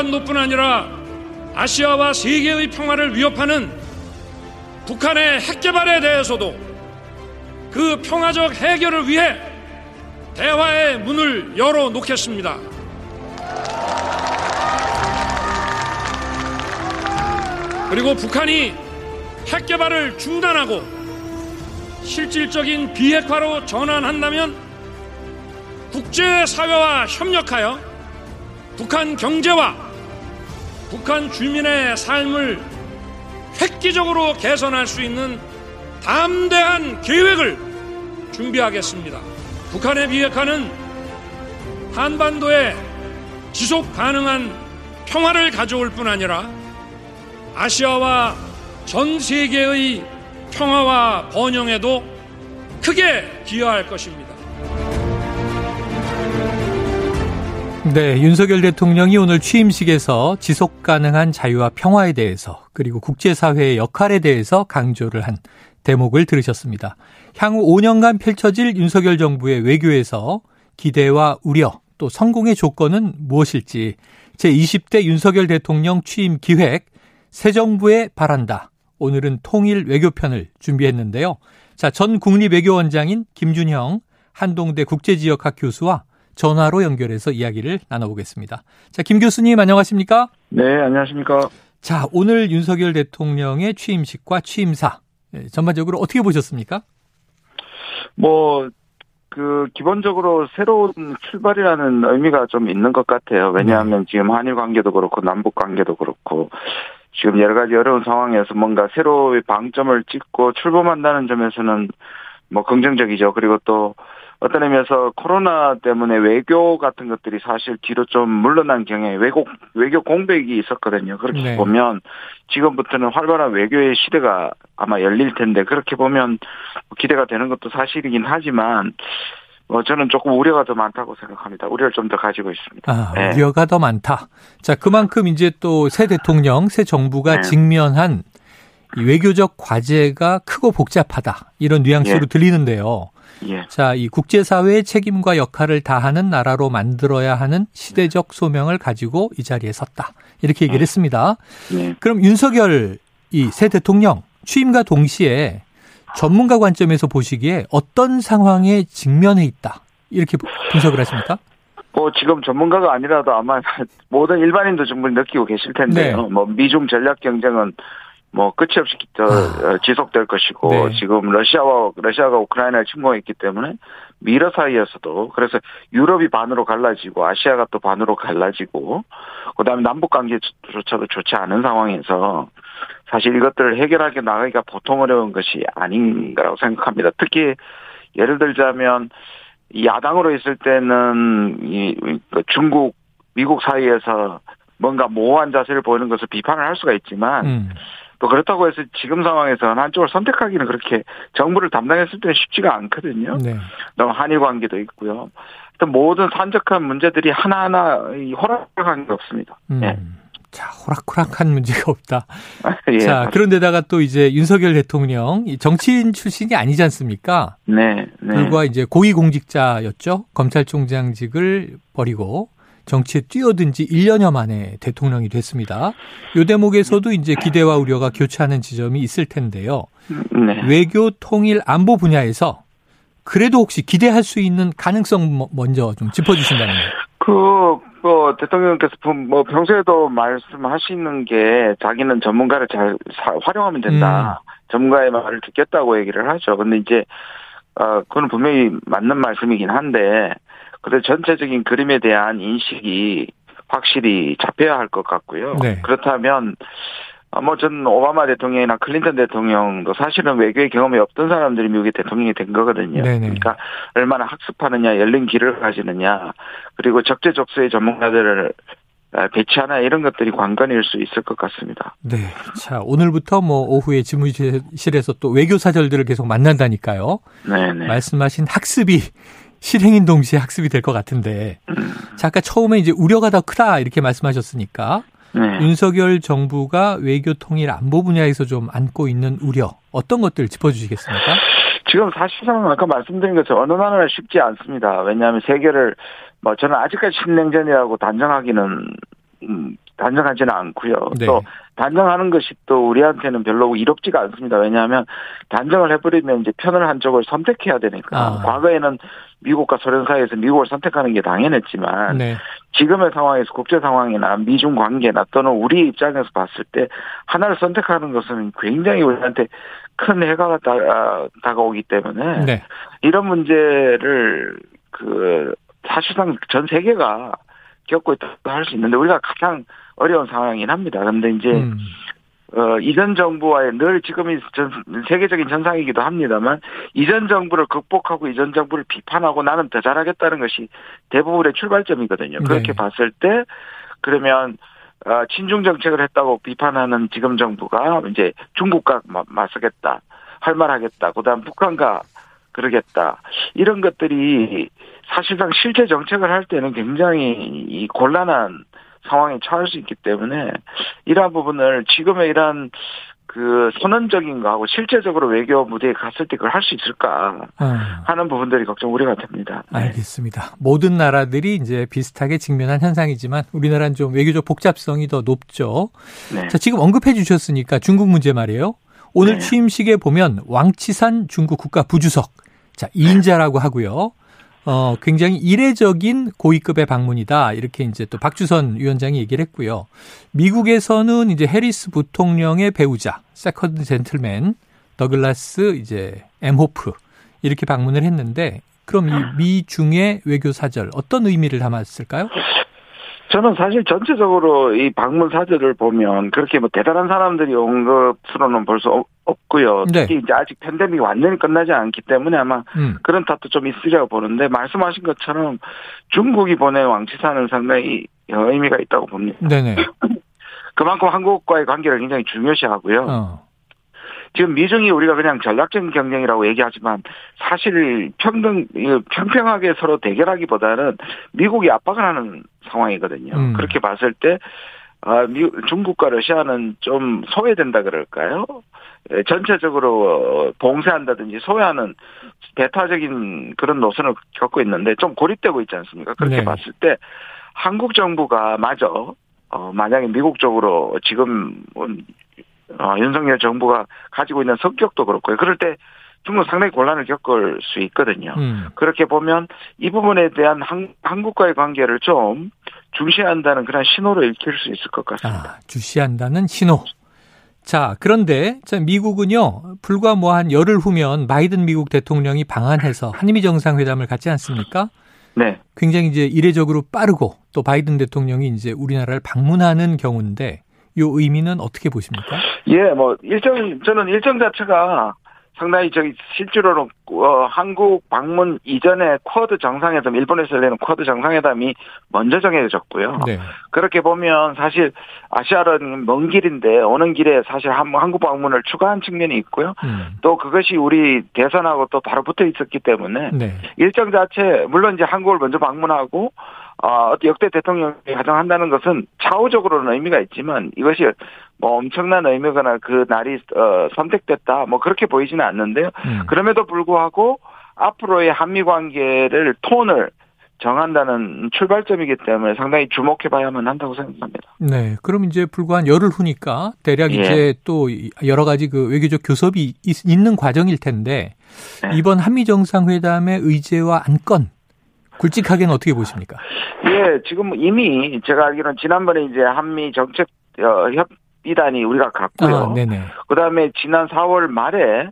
한반도뿐 아니라 아시아와 세계의 평화를 위협하는 북한의 핵 개발에 대해서도 그 평화적 해결을 위해 대화의 문을 열어 놓겠습니다. 그리고 북한이 핵 개발을 중단하고 실질적인 비핵화로 전환한다면 국제사회와 협력하여 북한 경제와 북한 주민의 삶을 획기적으로 개선할 수 있는 담대한 계획을 준비하겠습니다. 북한의 비핵화는 한반도에 지속 가능한 평화를 가져올 뿐 아니라 아시아와 전 세계의 평화와 번영에도 크게 기여할 것입니다. 네, 윤석열 대통령이 오늘 취임식에서 지속 가능한 자유와 평화에 대해서 그리고 국제사회의 역할에 대해서 강조를 한 대목을 들으셨습니다. 향후 5년간 펼쳐질 윤석열 정부의 외교에서 기대와 우려 또 성공의 조건은 무엇일지 제20대 윤석열 대통령 취임 기획 새 정부에 바란다. 오늘은 통일 외교편을 준비했는데요. 자, 전 국립외교원장인 김준형 한동대 국제지역학 교수와 전화로 연결해서 이야기를 나눠보겠습니다. 자, 김 교수님 안녕하십니까? 네, 안녕하십니까? 자, 오늘 윤석열 대통령의 취임식과 취임사 예, 전반적으로 어떻게 보셨습니까? 뭐, 그, 기본적으로 새로운 출발이라는 의미가 좀 있는 것 같아요. 왜냐하면 네. 지금 한일 관계도 그렇고, 남북 관계도 그렇고, 지금 여러 가지 어려운 상황에서 뭔가 새로운 방점을 찍고 출범한다는 점에서는 뭐 긍정적이죠. 그리고 또 어떤 의미에서 코로나 때문에 외교 같은 것들이 사실 뒤로 좀 물러난 경향에 외국 외교 공백이 있었거든요. 그렇게 네. 보면 지금부터는 활발한 외교의 시대가 아마 열릴 텐데 그렇게 보면 기대가 되는 것도 사실이긴 하지만 어, 저는 조금 우려가 더 많다고 생각합니다. 우려를 좀 더 가지고 있습니다. 아, 네. 우려가 더 많다. 자, 그만큼 이제 또 새 대통령, 새 정부가 네. 직면한 이 외교적 과제가 크고 복잡하다. 이런 뉘앙스로 예. 들리는데요. 예. 자, 이 국제사회의 책임과 역할을 다하는 나라로 만들어야 하는 시대적 소명을 가지고 이 자리에 섰다. 이렇게 얘기를 예. 했습니다. 예. 그럼 윤석열 이 새 대통령 취임과 동시에 전문가 관점에서 보시기에 어떤 상황에 직면해 있다. 이렇게 분석을 하십니까? 뭐 지금 전문가가 아니라도 아마 모든 일반인도 충분히 느끼고 계실 텐데요. 네. 뭐 미중 전략 경쟁은 뭐 끝이 없이 아. 어, 지속될 것이고 네. 지금 러시아와 러시아가 우크라이나를 침공했기 때문에 미러 사이에서도 그래서 유럽이 반으로 갈라지고 아시아가 또 반으로 갈라지고 그다음에 남북 관계조차도 좋지 않은 상황에서 사실 이것들을 해결하게 나가기가 보통 어려운 것이 아닌가라고 생각합니다. 특히 예를 들자면 야당으로 있을 때는 이그 중국 미국 사이에서 뭔가 모호한 자세를 보이는 것을 비판을 할 수가 있지만 음. 또 그렇다고 해서 지금 상황에서는 한쪽을 선택하기는 그렇게 정부를 담당했을 때는 쉽지가 않거든요. 네. 너무 한일 관계도 있고요. 모든 산적한 문제들이 하나하나 호락호락한 게 없습니다. 음. 네. 자, 호락호락한 문제가 없다. 예. 자, 그런데다가 또 이제 윤석열 대통령 정치인 출신이 아니지 않습니까? 네. 네. 불과 이제 고위공직자였죠. 검찰총장직을 버리고 정치에 뛰어든 지 1년여 만에 대통령이 됐습니다. 요 대목에서도 이제 기대와 우려가 교차하는 지점이 있을 텐데요. 네. 외교 통일 안보 분야에서 그래도 혹시 기대할 수 있는 가능성 먼저 좀 짚어주신다면. 그, 뭐, 대통령께서 뭐 평소에도 말씀하시는 게 자기는 전문가를 잘 활용하면 된다. 음. 전문가의 말을 듣겠다고 얘기를 하죠. 근데 이제, 어, 그건 분명히 맞는 말씀이긴 한데, 그래서 전체적인 그림에 대한 인식이 확실히 잡혀야 할 것 같고요. 네. 그렇다면 아, 뭐전 오바마 대통령이나 클린턴 대통령도 사실은 외교의 경험이 없던 사람들이 미국의 대통령이 된 거거든요. 네네. 그러니까 얼마나 학습하느냐, 열린 길을 가지느냐, 그리고 적재적소의 전문가들을 배치하나 이런 것들이 관건일 수 있을 것 같습니다. 네. 자, 오늘부터 뭐 오후에 지무실에서 또 외교 사절들을 계속 만난다니까요. 네네. 말씀하신 학습이 실행인 동시에 학습이 될 것 같은데. 자, 아까 처음에 이제 우려가 더 크다 이렇게 말씀하셨으니까. 네. 윤석열 정부가 외교 통일 안보 분야에서 좀 안고 있는 우려 어떤 것들 짚어주시겠습니까? 지금 사실상 아까 말씀드린 것처럼 어느 나라나 쉽지 않습니다. 왜냐하면 세계를 뭐 저는 아직까지 신냉전이라고 단정하기는 음, 단정하지는 않고요. 네. 또 단정하는 것이 또 우리한테는 별로 이롭지가 않습니다. 왜냐하면 단정을 해버리면 이제 편을 한쪽을 선택해야 되니까. 아. 과거에는 미국과 소련 사이에서 미국을 선택하는 게 당연했지만 네. 지금의 상황에서 국제 상황이나 미중 관계나 또는 우리 입장에서 봤을 때 하나를 선택하는 것은 굉장히 우리한테 큰 해가 다, 아, 다가오기 때문에 네. 이런 문제를 그 사실상 전 세계가 겪고 있다고 할 수 있는데 우리가 가장 어려운 상황이긴 합니다. 그런데 이제 음. 어, 이전 정부와의 늘 지금이 전, 세계적인 전상이기도 합니다만 이전 정부를 극복하고 이전 정부를 비판하고 나는 더 잘하겠다는 것이 대부분의 출발점이거든요. 네. 그렇게 봤을 때 그러면 어, 친중 정책을 했다고 비판하는 지금 정부가 이제 중국과 맞서겠다, 할 말하겠다, 그다음 북한과 그러겠다 이런 것들이 사실상 실제 정책을 할 때는 굉장히 곤란한 상황에 처할 수 있기 때문에 이러한 부분을 지금의 이러한 그 선언적인 거하고 실제적으로 외교 무대에 갔을 때 그걸 할 수 있을까 아. 하는 부분들이 걱정 우려가 됩니다. 네. 알겠습니다. 모든 나라들이 이제 비슷하게 직면한 현상이지만 우리나라는 좀 외교적 복잡성이 더 높죠. 네. 자, 지금 언급해 주셨으니까 중국 문제 말이에요. 오늘 네. 취임식에 보면 왕치산 중국 국가 부주석 자, 2인자라고 하고요. 어, 굉장히 이례적인 고위급의 방문이다. 이렇게 이제 또 박주선 위원장이 얘기를 했고요. 미국에서는 이제 해리스 부통령의 배우자, 세컨드 젠틀맨, 더글라스 이제 엠호프 이렇게 방문을 했는데 그럼 이 미중의 외교 사절 어떤 의미를 담았을까요? 저는 사실 전체적으로 이 방문 사절을 보면 그렇게 뭐 대단한 사람들이 온 것으로는 볼수 없고요. 네. 특히 이제 아직 팬데믹이 완전히 끝나지 않기 때문에 아마 음. 그런 탓도 좀 있으려고 보는데 말씀하신 것처럼 중국이 보낸 왕치산은 상당히 의미가 있다고 봅니다. 네네. 그만큼 한국과의 관계를 굉장히 중요시하고요. 어. 지금 미중이 우리가 그냥 전략적인 경쟁이라고 얘기하지만 사실 평등 평평하게 서로 대결하기보다는 미국이 압박을 하는 상황이거든요. 음. 그렇게 봤을 때 아, 미, 중국과 러시아는 좀 소외된다 그럴까요? 예, 전체적으로 봉쇄한다든지 소외하는 대타적인 그런 노선을 겪고 있는데 좀 고립되고 있지 않습니까? 그렇게 네. 봤을 때 한국 정부가 마저 어, 만약에 미국 쪽으로 지금 어, 윤석열 정부가 가지고 있는 성격도 그렇고요. 그럴 때 중국 상당히 곤란을 겪을 수 있거든요. 음. 그렇게 보면 이 부분에 대한 한, 한국과의 관계를 좀 중시한다는 그런 신호를 읽힐 수 있을 것 같습니다. 아, 주시한다는 신호. 자, 그런데 미국은요, 불과 뭐 한 열흘 후면 바이든 미국 대통령이 방한해서 한미 정상회담을 갖지 않습니까? 네. 굉장히 이제 이례적으로 빠르고 또 바이든 대통령이 이제 우리나라를 방문하는 경우인데 이 의미는 어떻게 보십니까? 예, 뭐 일정 저는 일정 자체가 상당히 저기 실제로는 어, 한국 방문 이전에 쿼드 정상회담 일본에서 열리는 쿼드 정상회담이 먼저 정해졌고요. 네. 그렇게 보면 사실 아시아는 먼 길인데 오는 길에 사실 한, 한국 방문을 추가한 측면이 있고요. 음. 또 그것이 우리 대선하고 또 바로 붙어 있었기 때문에 네. 일정 자체 물론 이제 한국을 먼저 방문하고 어, 역대 대통령이 가정한다는 것은 차후적으로는 의미가 있지만 이것이 뭐 엄청난 의미거나 그 날이 어, 선택됐다 뭐 그렇게 보이지는 않는데요. 음. 그럼에도 불구하고 앞으로의 한미 관계를 톤을 정한다는 출발점이기 때문에 상당히 주목해봐야만 한다고 생각합니다. 네, 그럼 이제 불과 한 열흘 후니까 대략 예. 이제 또 여러 가지 그 외교적 교섭이 있, 는 과정일 텐데 네. 이번 한미 정상회담의 의제와 안건 굵직하게는 어떻게 보십니까? 예, 지금 이미 제가 알기로는 지난번에 이제 한미 정책 어, 협 의단이 우리가 갔고요. 아. 그다음에 지난 4월 말에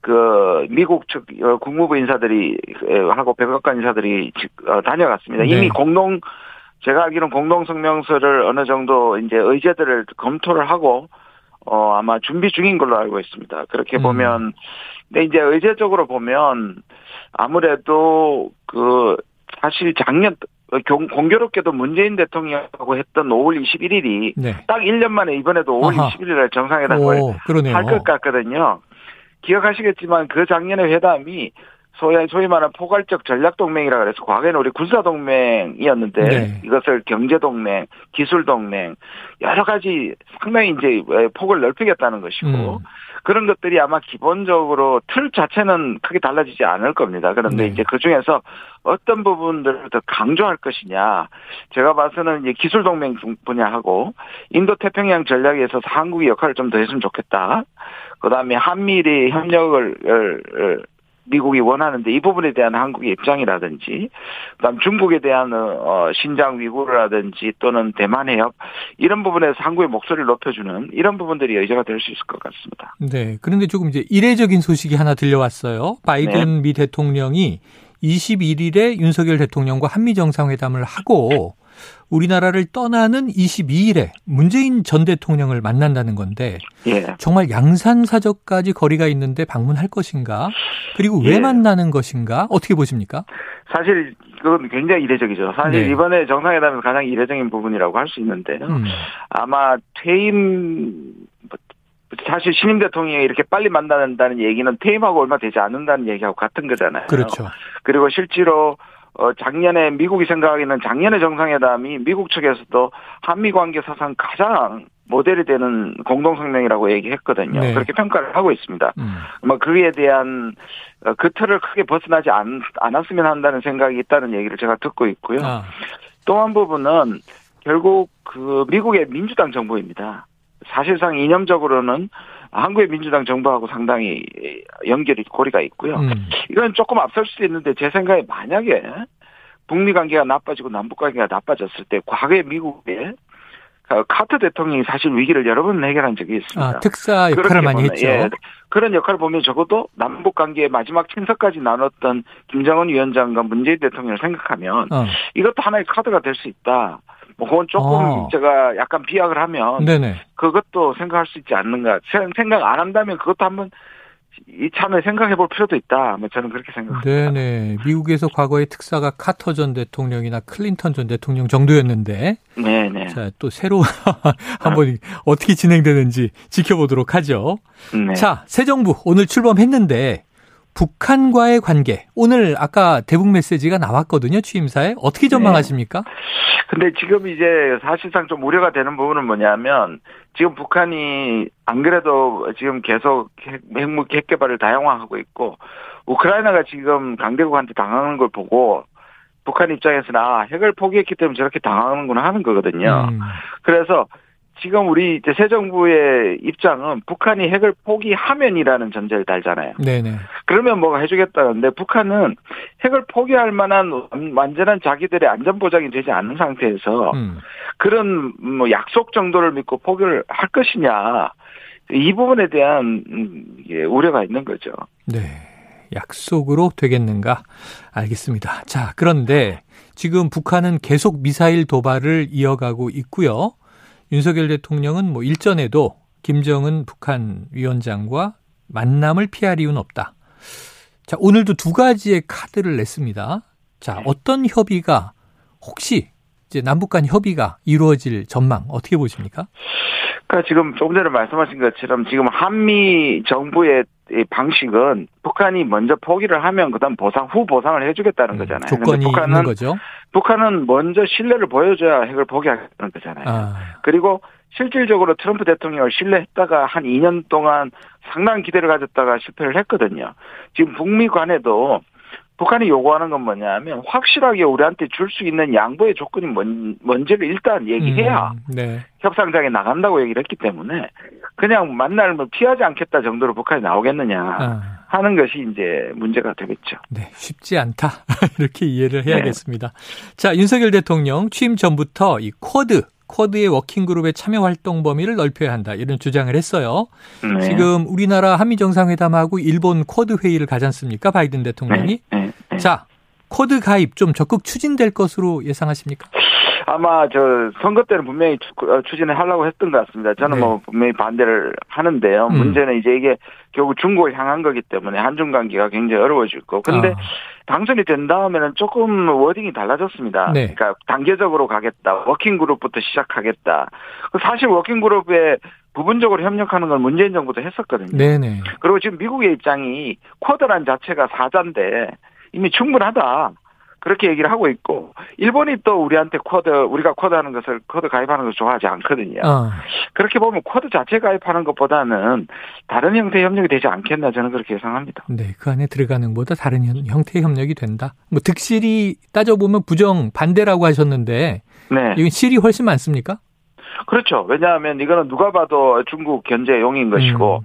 그 미국 측 어, 국무부 인사들이 하고 백악관 인사들이 어, 다녀갔습니다. 네. 이미 공동 제가 알기로는 공동 성명서를 어느 정도 이제 의제들을 검토를 하고 어 아마 준비 중인 걸로 알고 있습니다. 그렇게 음. 보면 근데 이제 의제적으로 보면 아무래도 그 사실 작년 공교롭게도 문재인 대통령하고 했던 5월 21일이 네. 딱 1년 만에 이번에도 5월 아하. 21일에 정상회담을 할 것 같거든요. 기억하시겠지만 그 작년의 회담이 소위, 소위 말하는 포괄적 전략동맹이라 그래서 과거에는 우리 군사동맹이었는데 네. 이것을 경제동맹, 기술동맹, 여러 가지 상당히 이제 폭을 넓히겠다는 것이고 음. 그런 것들이 아마 기본적으로 틀 자체는 크게 달라지지 않을 겁니다. 그런데 네. 이제 그 중에서 어떤 부분들을 더 강조할 것이냐. 제가 봐서는 이제 기술 동맹 분야하고 인도 태평양 전략에서 한국의 역할을 좀 더 했으면 좋겠다. 그다음에 한미리 협력을 미국이 원하는데 이 부분에 대한 한국의 입장이라든지 그다음 중국에 대한 어 신장 위구르라든지 또는 대만 해협 이런 부분에서 한국의 목소리를 높여주는 이런 부분들이 여지가 될 수 있을 것 같습니다. 네. 그런데 조금 이제 이례적인 소식이 하나 들려왔어요. 바이든 네. 미 대통령이 21일에 윤석열 대통령과 한미 정상회담을 하고 우리나라를 떠나는 22일에 문재인 전 대통령을 만난다는 건데 예. 정말 양산사적까지 거리가 있는데 방문할 것인가? 그리고 왜 예. 만나는 것인가? 어떻게 보십니까? 사실 그건 굉장히 이례적이죠. 사실 네. 이번에 정상회담에서 가장 이례적인 부분이라고 할 수 있는데요. 음. 아마 퇴임 사실 신임 대통령이 이렇게 빨리 만나는다는 얘기는 퇴임하고 얼마 되지 않는다는 얘기하고 같은 거잖아요. 그렇죠. 그리고 실제로 어, 작년에 미국이 생각하기는 작년의 정상회담이 미국 측에서도 한미 관계 사상 가장 모델이 되는 공동성명이라고 얘기했거든요. 네. 그렇게 평가를 하고 있습니다. 음. 뭐 그에 대한 어, 그 틀을 크게 벗어나지 않, 않았으면 한다는 생각이 있다는 얘기를 제가 듣고 있고요. 아. 또한 부분은 결국 그 미국의 민주당 정부입니다. 사실상 이념적으로는 한국의 민주당 정부하고 상당히 연결이 고리가 있고요. 음. 이건 조금 앞설 수도 있는데 제 생각에 만약에 북미 관계가 나빠지고 남북 관계가 나빠졌을 때 과거에 미국에 카트 대통령이 사실 위기를 여러 번 해결한 적이 있습니다. 아, 특사 역할을 많이 했죠. 예, 그런 역할을 보면 적어도 남북 관계의 마지막 친서까지 나눴던 김정은 위원장과 문재인 대통령을 생각하면 어. 이것도 하나의 카드가 될 수 있다. 뭐 그건 조금 어. 제가 약간 비약을 하면 네네. 그것도 생각할 수 있지 않는가. 생각 안 한다면 그것도 한번 이 참에 생각해 볼 필요도 있다. 뭐 저는 그렇게 생각합니다. 네네. 미국에서 과거의 특사가 카터 전 대통령이나 클린턴 전 대통령 정도였는데. 네네. 자, 또 새로 한번 어떻게 진행되는지 지켜보도록 하죠. 네. 자, 새 정부 오늘 출범했는데 북한과의 관계. 오늘 아까 대북 메시지가 나왔거든요. 취임사에. 어떻게 전망하십니까? 네. 근데 지금 이제 사실상 좀 우려가 되는 부분은 뭐냐면 지금 북한이 안 그래도 지금 계속 핵무기 핵 개발을 다양화하고 있고 우크라이나가 지금 강대국한테 당하는 걸 보고 북한 입장에서는 아 핵을 포기했기 때문에 저렇게 당하는구나 하는 거거든요. 음. 그래서 지금 우리 이제 새 정부의 입장은 북한이 핵을 포기하면이라는 전제를 달잖아요. 네네. 그러면 뭐가 해주겠다는데 북한은 핵을 포기할 만한 완전한 자기들의 안전 보장이 되지 않는 상태에서 음. 그런 뭐 약속 정도를 믿고 포기를 할 것이냐 이 부분에 대한 음, 우려가 있는 거죠. 네. 약속으로 되겠는가? 알겠습니다. 자, 그런데 지금 북한은 계속 미사일 도발을 이어가고 있고요. 윤석열 대통령은 뭐 일전에도 김정은 북한 위원장과 만남을 피할 이유는 없다. 자, 오늘도 두 가지의 카드를 냈습니다. 자, 어떤 협의가 혹시 이제 남북 간 협의가 이루어질 전망 어떻게 보십니까? 그러니까 지금 조금 전에 말씀하신 것처럼 지금 한미 정부의 방식은 북한이 먼저 포기를 하면 그다음 보상 후 보상을 해주겠다는 음, 거잖아요. 조건이 북한은, 있는 거죠. 북한은 먼저 신뢰를 보여줘야 핵을 포기하겠다는 거잖아요. 아. 그리고 실질적으로 트럼프 대통령을 신뢰했다가 한 2년 동안 상당한 기대를 가졌다가 실패를 했거든요. 지금 북미 간에도 북한이 요구하는 건 뭐냐면 확실하게 우리한테 줄 수 있는 양보의 조건이 뭔, 뭔지를 일단 얘기해야 음, 네. 협상장에 나간다고 얘기를 했기 때문에 그냥 만날 뭐 피하지 않겠다 정도로 북한이 나오겠느냐 아. 하는 것이 이제 문제가 되겠죠. 네, 쉽지 않다 이렇게 이해를 해야겠습니다. 네. 자 윤석열 대통령 취임 전부터 이 쿼드 쿼드의 working group의 참여 활동 범위를 넓혀야 한다 이런 주장을 했어요. 네. 지금 우리나라 한미 정상회담하고 일본 쿼드 회의를 가지 않습니까 바이든 대통령이? 네. 네. 네. 자 쿼드 가입 좀 적극 추진될 것으로 예상하십니까? 아마 저 선거 때는 분명히 어, 추진을 하려고 했던 것 같습니다. 저는 네. 뭐 분명히 반대를 하는데요. 음. 문제는 이제 이게 결국 중국을 향한 거기 때문에 한중 관계가 굉장히 어려워질 거. 근데 아. 당선이 된 다음에는 조금 wording이 달라졌습니다. 네. 그러니까 단계적으로 가겠다. working group부터 시작하겠다. 사실 working group에 부분적으로 협력하는 건 문재인 정부도 했었거든요. 네네. 그리고 지금 미국의 입장이 쿼드란 자체가 사자인데 이미 충분하다. 그렇게 얘기를 하고 있고 일본이 또 우리한테 쿼드 우리가 쿼드 하는 것을 쿼드 가입하는 것을 좋아하지 않거든요. 어. 그렇게 보면 쿼드 자체 가입하는 것보다는 다른 형태의 협력이 되지 않겠나 저는 그렇게 예상합니다. 네, 그 안에 들어가는 것보다 다른 형태의 협력이 된다. 뭐 득실이 따져 보면 분명 반대라고 하셨는데 네. 이건 실이 훨씬 많습니까? 그렇죠. 왜냐하면 이거는 누가 봐도 중국 견제용인 것이고 음.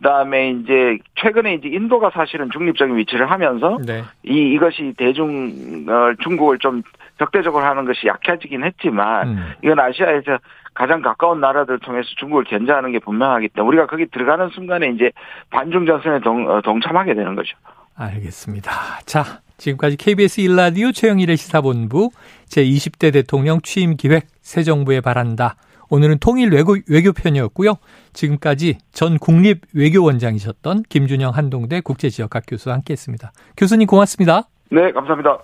그다음에 이제 최근에 이제 인도가 사실은 중립적인 위치를 하면서 네. 이 이것이 대중 어, 중국을 좀 적대적으로 하는 것이 약해지긴 했지만 음. 이건 아시아에서 가장 가까운 나라들을 통해서 중국을 견제하는 게 분명하기 때문에 우리가 거기 들어가는 순간에 이제 반중 전선에 동, 어, 동참하게 되는 거죠. 알겠습니다. 자, 지금까지 KBS 일라디오 최영일의 시사본부 제20대 대통령 취임 기획 새 정부에 바란다. 오늘은 통일 외교, 외교 편이었고요. 지금까지 전 국립 외교원장이셨던 김준영 한동대 국제지역학 교수와 함께했습니다. 교수님 고맙습니다. 네, 감사합니다.